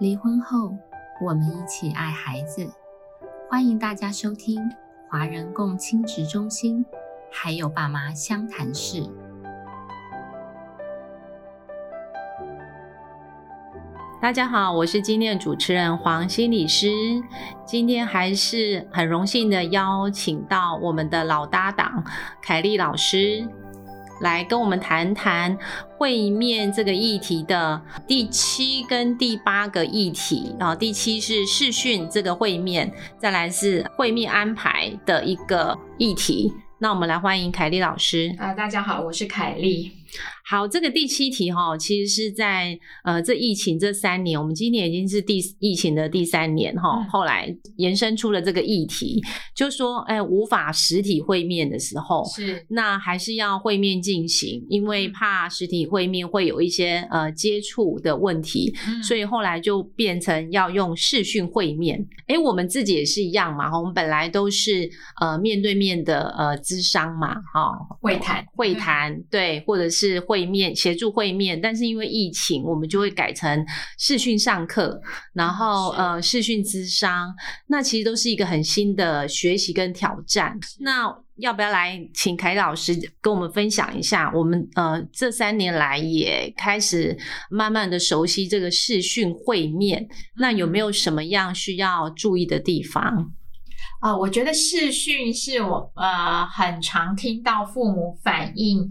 离婚后，我们一起爱孩子。欢迎大家收听华人共亲职中心，还有爸妈相谈室。大家好，我是今天的主持人黄心理师。今天还是很荣幸的邀请到我们的老搭档凯丽老师。来跟我们谈谈会面这个议题的第七跟第八个议题啊，第七是视讯这个会面，再来是会面安排的一个议题。那我们来欢迎凯丽老师啊，大家好，我是凯丽。好，这个第七题哈，其实是在呃这疫情这三年，我们今年已经是第疫情的第三年哈，后来延伸出了这个议题，就说哎无法实体会面的时候，是。那还是要会面进行，因为怕实体会面会有一些呃接触的问题，所以后来就变成要用视讯会面。哎，我们自己也是一样嘛，我们本来都是呃面对面的呃咨商嘛，哈。会谈。会谈对，或者是会。会面协助会面，但是因为疫情，我们就会改成视讯上课，然后呃视讯咨商，那其实都是一个很新的学习跟挑战。那要不要来请凯老师跟我们分享一下？我们呃这三年来也开始慢慢的熟悉这个视讯会面，那有没有什么样需要注意的地方？啊，我觉得视讯是我呃很常听到父母反映。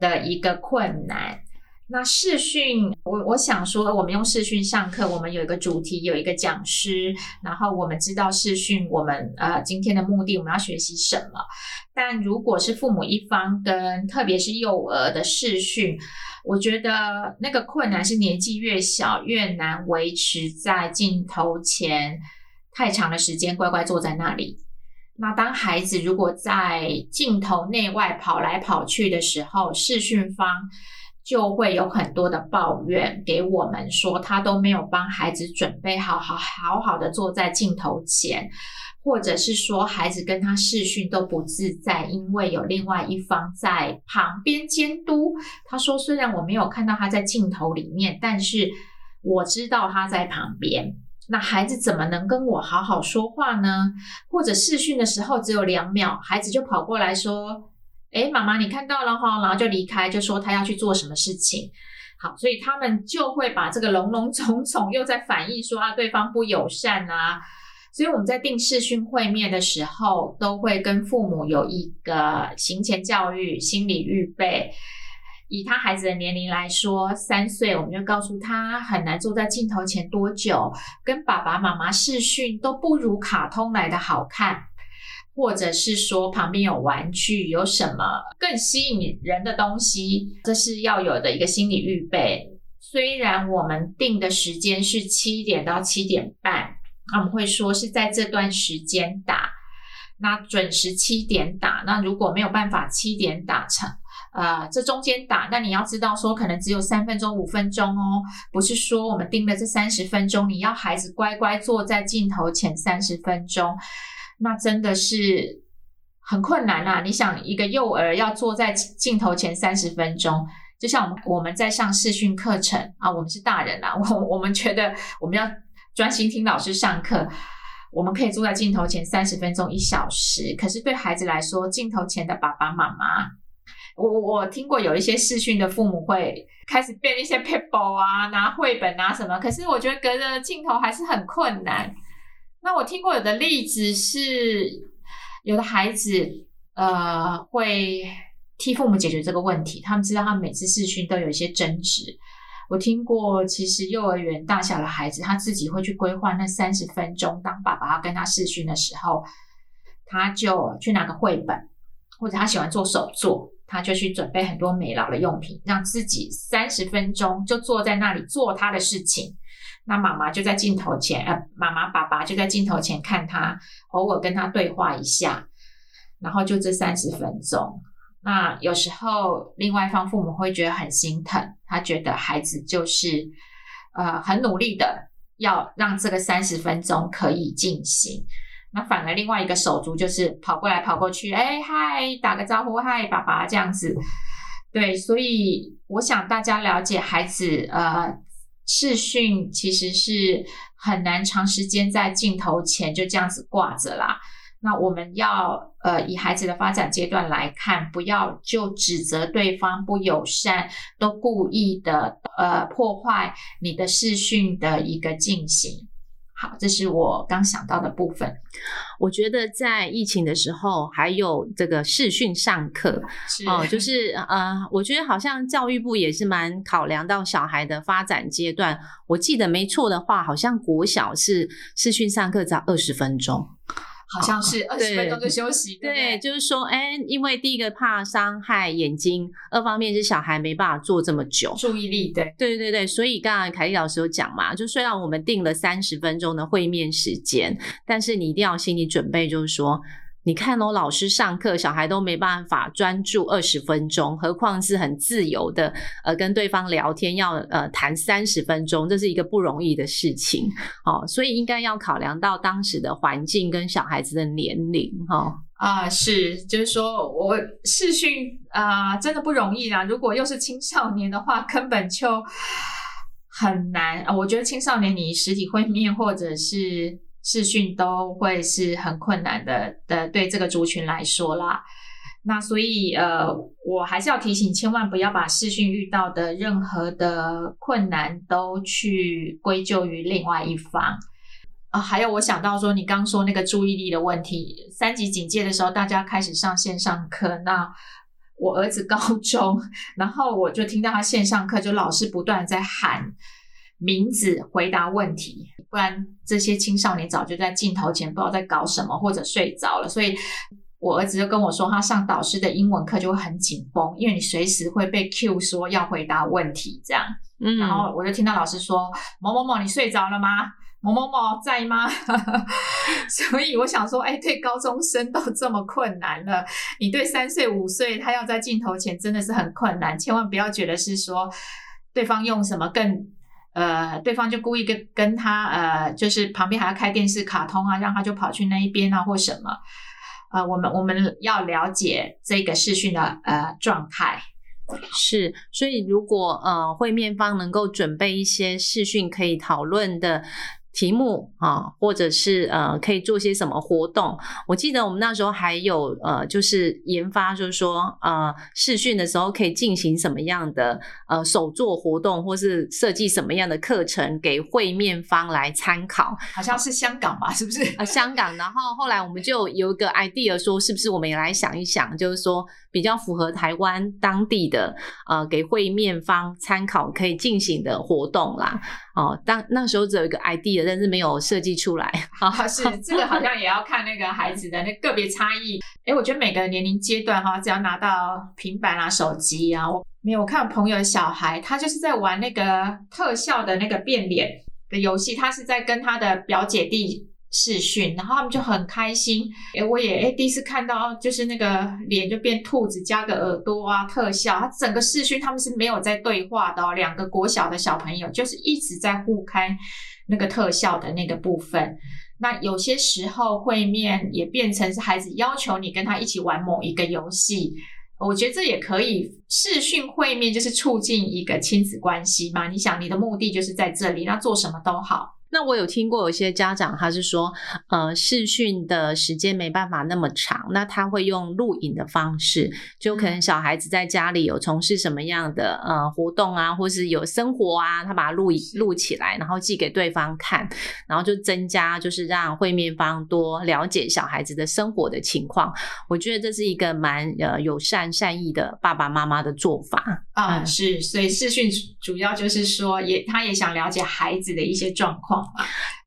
的一个困难。那视讯，我我想说，我们用视讯上课，我们有一个主题，有一个讲师，然后我们知道视讯，我们呃今天的目的，我们要学习什么。但如果是父母一方跟特别是幼儿的视讯，我觉得那个困难是年纪越小越难维持在镜头前太长的时间，乖乖坐在那里。那当孩子如果在镜头内外跑来跑去的时候，视讯方就会有很多的抱怨给我们，说他都没有帮孩子准备好好好好的坐在镜头前，或者是说孩子跟他视讯都不自在，因为有另外一方在旁边监督。他说，虽然我没有看到他在镜头里面，但是我知道他在旁边。那孩子怎么能跟我好好说话呢？或者视讯的时候只有两秒，孩子就跑过来说：“哎，妈妈，你看到了哈？”然后就离开，就说他要去做什么事情。好，所以他们就会把这个笼笼总总又在反映说啊，对方不友善啊。所以我们在定视讯会面的时候，都会跟父母有一个行前教育、心理预备。以他孩子的年龄来说，三岁，我们就告诉他很难坐在镜头前多久，跟爸爸妈妈视讯都不如卡通来的好看，或者是说旁边有玩具，有什么更吸引人的东西，这是要有的一个心理预备。虽然我们定的时间是七点到七点半，那我们会说是在这段时间打，那准时七点打，那如果没有办法七点打成。呃，这中间打，那你要知道说，可能只有三分钟、五分钟哦，不是说我们定了这三十分钟，你要孩子乖乖坐在镜头前三十分钟，那真的是很困难呐。你想，一个幼儿要坐在镜头前三十分钟，就像我们我们在上视讯课程啊，我们是大人啊，我我们觉得我们要专心听老师上课，我们可以坐在镜头前三十分钟、一小时，可是对孩子来说，镜头前的爸爸妈妈。我我听过有一些视讯的父母会开始变一些 paper 啊，拿绘本啊什么，可是我觉得隔着镜头还是很困难。那我听过有的例子是，有的孩子呃会替父母解决这个问题，他们知道他每次视讯都有一些争执。我听过，其实幼儿园大小的孩子他自己会去规划那三十分钟，当爸爸要跟他视讯的时候，他就去拿个绘本，或者他喜欢做手作。他就去准备很多美劳的用品，让自己三十分钟就坐在那里做他的事情。那妈妈就在镜头前，呃，妈妈爸爸就在镜头前看他，偶尔跟他对话一下，然后就这三十分钟。那有时候另外一方父母会觉得很心疼，他觉得孩子就是呃很努力的要让这个三十分钟可以进行。那反而另外一个手足就是跑过来跑过去，哎嗨，打个招呼，嗨爸爸这样子，对，所以我想大家了解孩子呃视讯其实是很难长时间在镜头前就这样子挂着啦。那我们要呃以孩子的发展阶段来看，不要就指责对方不友善，都故意的呃破坏你的视讯的一个进行。好，这是我刚想到的部分。我觉得在疫情的时候，还有这个视讯上课哦，就是呃，我觉得好像教育部也是蛮考量到小孩的发展阶段。我记得没错的话，好像国小是视讯上课只要二十分钟。好像是二十分钟就休息，对，就是说，哎，因为第一个怕伤害眼睛，二方面是小孩没办法坐这么久，注意力，对，对对对，所以刚刚凯丽老师有讲嘛，就虽然我们定了三十分钟的会面时间，但是你一定要心理准备，就是说。你看哦，老师上课，小孩都没办法专注二十分钟，何况是很自由的，呃，跟对方聊天要呃谈三十分钟，这是一个不容易的事情，哦，所以应该要考量到当时的环境跟小孩子的年龄，哈啊，是，就是说我视讯啊，真的不容易啦。如果又是青少年的话，根本就很难啊。我觉得青少年你实体会面或者是。视讯都会是很困难的的，对这个族群来说啦。那所以呃，我还是要提醒，千万不要把视讯遇到的任何的困难都去归咎于另外一方啊。还有，我想到说，你刚说那个注意力的问题，三级警戒的时候，大家开始上线上课，那我儿子高中，然后我就听到他线上课，就老师不断在喊。名字回答问题，不然这些青少年早就在镜头前不知道在搞什么，或者睡着了。所以，我儿子就跟我说，他上导师的英文课就会很紧绷，因为你随时会被 Q 说要回答问题这样。嗯，然后我就听到老师说：“某某某，你睡着了吗？某某某在吗？” 所以我想说，哎，对高中生都这么困难了，你对三岁五岁他要在镜头前真的是很困难，千万不要觉得是说对方用什么更。呃，对方就故意跟跟他呃，就是旁边还要开电视、卡通啊，让他就跑去那一边啊，或什么。呃，我们我们要了解这个视讯的呃状态。是，所以如果呃会面方能够准备一些视讯可以讨论的。题目啊，或者是呃，可以做些什么活动？我记得我们那时候还有呃，就是研发，就是说呃，试训的时候可以进行什么样的呃手作活动，或是设计什么样的课程给会面方来参考？好像是香港吧，是不是？呃，香港。然后后来我们就有一个 idea 说，是不是我们也来想一想，就是说比较符合台湾当地的呃，给会面方参考可以进行的活动啦。哦，当那时候只有一个 idea，但是没有设计出来。啊，是这个好像也要看那个孩子的那个别差异。哎，我觉得每个年龄阶段哈，只要拿到平板啊、手机啊，我没有我看朋友的小孩，他就是在玩那个特效的那个变脸的游戏，他是在跟他的表姐弟。视讯，然后他们就很开心。哎，我也哎第一次看到，就是那个脸就变兔子，加个耳朵啊，特效。他整个视讯他们是没有在对话的，哦两个国小的小朋友就是一直在互开那个特效的那个部分。那有些时候会面也变成是孩子要求你跟他一起玩某一个游戏，我觉得这也可以视讯会面，就是促进一个亲子关系嘛。你想你的目的就是在这里，那做什么都好。那我有听过有些家长，他是说，呃，视讯的时间没办法那么长，那他会用录影的方式，就可能小孩子在家里有从事什么样的呃活动啊，或是有生活啊，他把它录录起来，然后寄给对方看，然后就增加就是让会面方多了解小孩子的生活的情况。我觉得这是一个蛮呃友善善意的爸爸妈妈的做法啊，是，所以视讯主要就是说，也他也想了解孩子的一些状况。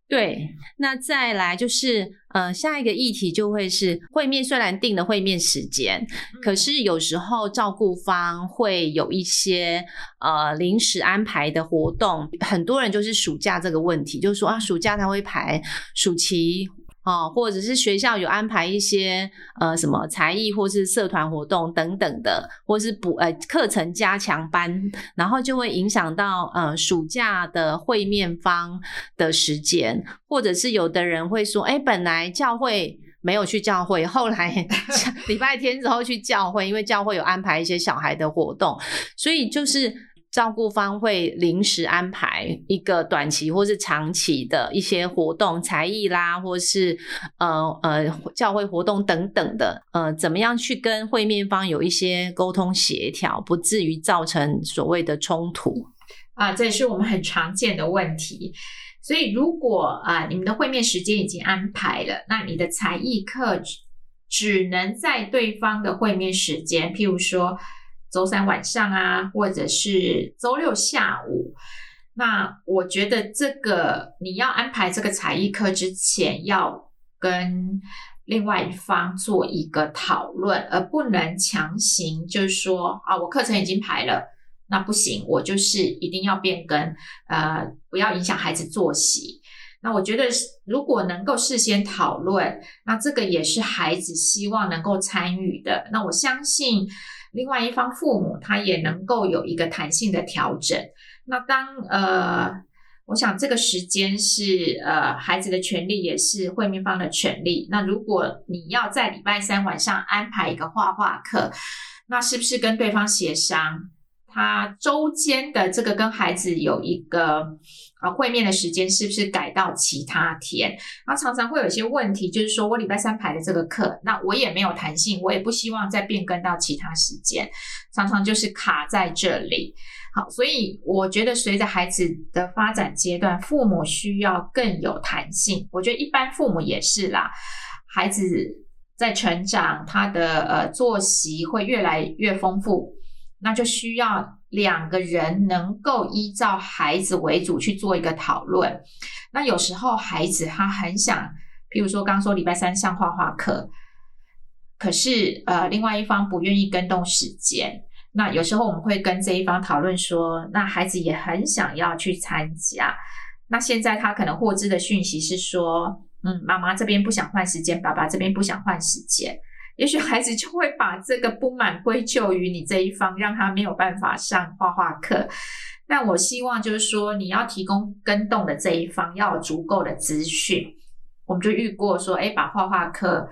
对，那再来就是，呃，下一个议题就会是会面，虽然定了会面时间，可是有时候照顾方会有一些呃临时安排的活动，很多人就是暑假这个问题，就是说啊，暑假他会排暑期。哦，或者是学校有安排一些呃什么才艺或是社团活动等等的，或是补呃课程加强班，然后就会影响到呃暑假的会面方的时间，或者是有的人会说，哎，本来教会没有去教会，后来 礼拜天之后去教会，因为教会有安排一些小孩的活动，所以就是。照顾方会临时安排一个短期或是长期的一些活动，才艺啦，或是呃呃教会活动等等的，呃，怎么样去跟会面方有一些沟通协调，不至于造成所谓的冲突啊？这也是我们很常见的问题。所以，如果啊你们的会面时间已经安排了，那你的才艺课只能在对方的会面时间，譬如说周三晚上啊，或者是周六下午。那我觉得这个你要安排这个才艺课之前，要跟另外一方做一个讨论，而不能强行就是说啊，我课程已经排了。那不行，我就是一定要变更，呃，不要影响孩子作息。那我觉得，如果能够事先讨论，那这个也是孩子希望能够参与的。那我相信，另外一方父母他也能够有一个弹性的调整。那当呃，我想这个时间是呃孩子的权利，也是会面方的权利。那如果你要在礼拜三晚上安排一个画画课，那是不是跟对方协商？他周间的这个跟孩子有一个呃会面的时间，是不是改到其他天？那常常会有一些问题，就是说我礼拜三排的这个课，那我也没有弹性，我也不希望再变更到其他时间，常常就是卡在这里。好，所以我觉得随着孩子的发展阶段，父母需要更有弹性。我觉得一般父母也是啦，孩子在成长，他的呃作息会越来越丰富。那就需要两个人能够依照孩子为主去做一个讨论。那有时候孩子他很想，譬如说刚说礼拜三上画画课，可是呃另外一方不愿意跟动时间。那有时候我们会跟这一方讨论说，那孩子也很想要去参加。那现在他可能获知的讯息是说，嗯，妈妈这边不想换时间，爸爸这边不想换时间。也许孩子就会把这个不满归咎于你这一方，让他没有办法上画画课。但我希望就是说，你要提供跟动的这一方要有足够的资讯。我们就遇过说，哎，把画画课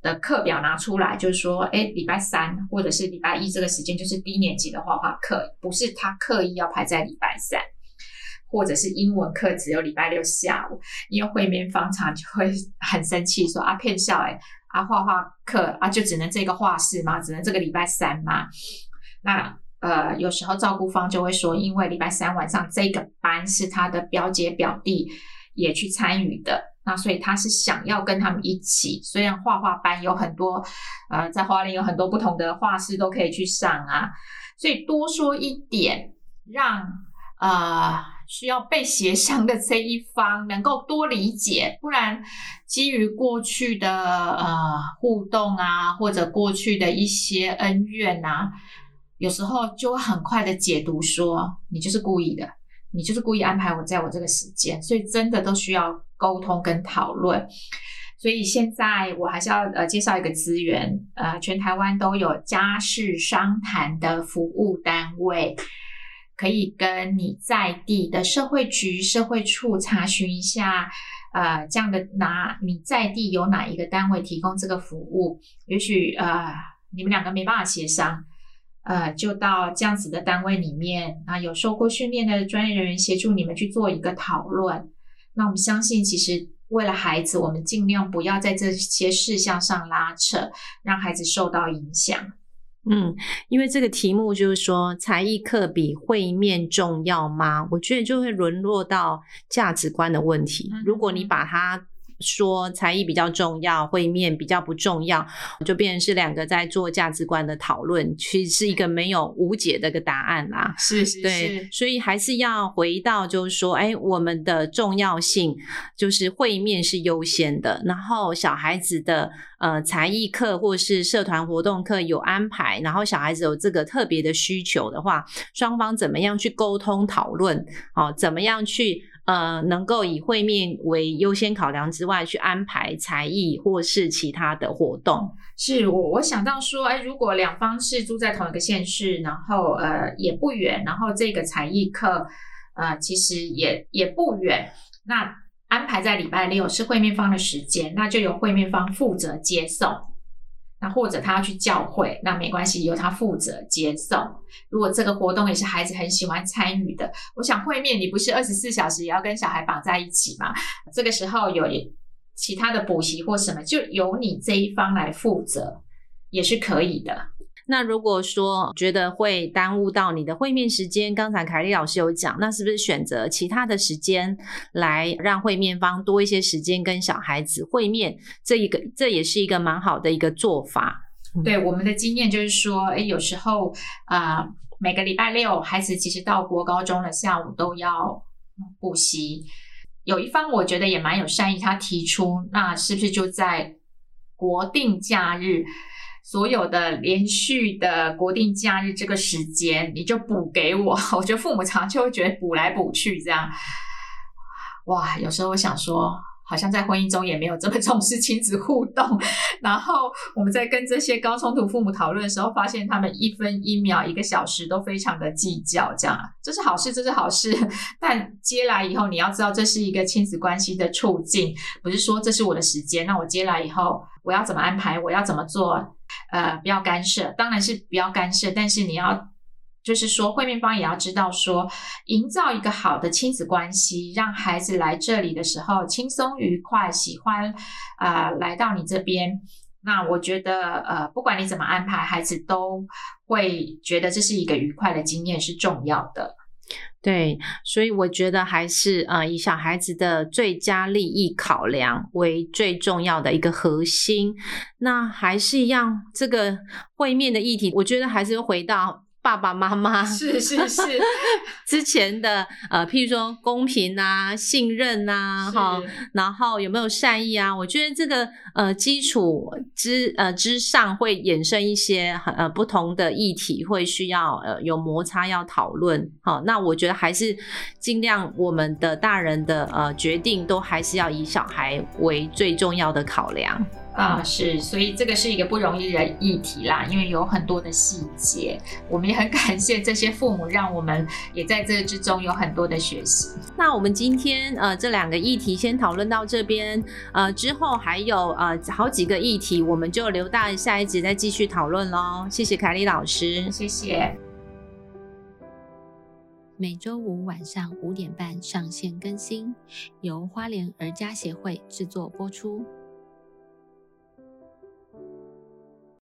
的课表拿出来，就是说，哎，礼拜三或者是礼拜一这个时间就是低年级的画画课，不是他刻意要排在礼拜三，或者是英文课只有礼拜六下午，因为会面方常就会很生气，说啊骗笑哎。啊，画画课啊，就只能这个画室吗？只能这个礼拜三吗？那呃，有时候照顾方就会说，因为礼拜三晚上这个班是他的表姐表弟也去参与的，那所以他是想要跟他们一起。虽然画画班有很多，呃，在花莲有很多不同的画室都可以去上啊，所以多说一点，让啊。需要被协商的这一方能够多理解，不然基于过去的呃互动啊，或者过去的一些恩怨啊，有时候就会很快的解读说你就是故意的，你就是故意安排我在我这个时间，所以真的都需要沟通跟讨论。所以现在我还是要呃介绍一个资源，呃，全台湾都有家事商谈的服务单位。可以跟你在地的社会局、社会处查询一下，呃，这样的哪你在地有哪一个单位提供这个服务？也许呃，你们两个没办法协商，呃，就到这样子的单位里面啊，有受过训练的专业人员协助你们去做一个讨论。那我们相信，其实为了孩子，我们尽量不要在这些事项上拉扯，让孩子受到影响。嗯，因为这个题目就是说，才艺课比会面重要吗？我觉得就会沦落到价值观的问题。如果你把它。说才艺比较重要，会面比较不重要，就变成是两个在做价值观的讨论，其实是一个没有无解的一个答案啦。是是是，所以还是要回到就是说，哎，我们的重要性就是会面是优先的，然后小孩子的呃才艺课或是社团活动课有安排，然后小孩子有这个特别的需求的话，双方怎么样去沟通讨论？哦，怎么样去？呃，能够以会面为优先考量之外，去安排才艺或是其他的活动。是我我想到说，哎，如果两方是住在同一个县市，然后呃也不远，然后这个才艺课呃其实也也不远，那安排在礼拜六是会面方的时间，那就由会面方负责接送。那或者他要去教会，那没关系，由他负责接送。如果这个活动也是孩子很喜欢参与的，我想会面你不是二十四小时也要跟小孩绑在一起吗？这个时候有其他的补习或什么，就由你这一方来负责，也是可以的。那如果说觉得会耽误到你的会面时间，刚才凯丽老师有讲，那是不是选择其他的时间来让会面方多一些时间跟小孩子会面？这一个这也是一个蛮好的一个做法。对我们的经验就是说，哎，有时候啊，每个礼拜六孩子其实到国高中的下午都要补习。有一方我觉得也蛮有善意，他提出，那是不是就在国定假日？所有的连续的国定假日这个时间，你就补给我。我觉得父母常常就会觉得补来补去这样，哇，有时候我想说。好像在婚姻中也没有这么重视亲子互动，然后我们在跟这些高冲突父母讨论的时候，发现他们一分一秒、一个小时都非常的计较，这样这是好事，这是好事。但接来以后，你要知道这是一个亲子关系的促进，不是说这是我的时间，那我接来以后我要怎么安排，我要怎么做，呃，不要干涉，当然是不要干涉，但是你要。就是说，会面方也要知道说，营造一个好的亲子关系，让孩子来这里的时候轻松愉快，喜欢啊来到你这边。那我觉得，呃，不管你怎么安排，孩子都会觉得这是一个愉快的经验，是重要的。对，所以我觉得还是呃，以小孩子的最佳利益考量为最重要的一个核心。那还是一样，这个会面的议题，我觉得还是回到。爸爸妈妈是是是 之前的呃，譬如说公平啊、信任啊，哈，然后有没有善意啊？我觉得这个呃基础之呃之上会衍生一些呃不同的议题，会需要呃有摩擦要讨论。好，那我觉得还是尽量我们的大人的呃决定都还是要以小孩为最重要的考量。啊，是，所以这个是一个不容易的议题啦，因为有很多的细节，我们也很感谢这些父母，让我们也在这之中有很多的学习。那我们今天呃这两个议题先讨论到这边，呃之后还有呃好几个议题，我们就留到下一集再继续讨论喽。谢谢凯丽老师，谢谢。每周五晚上五点半上线更新，由花莲儿家协会制作播出。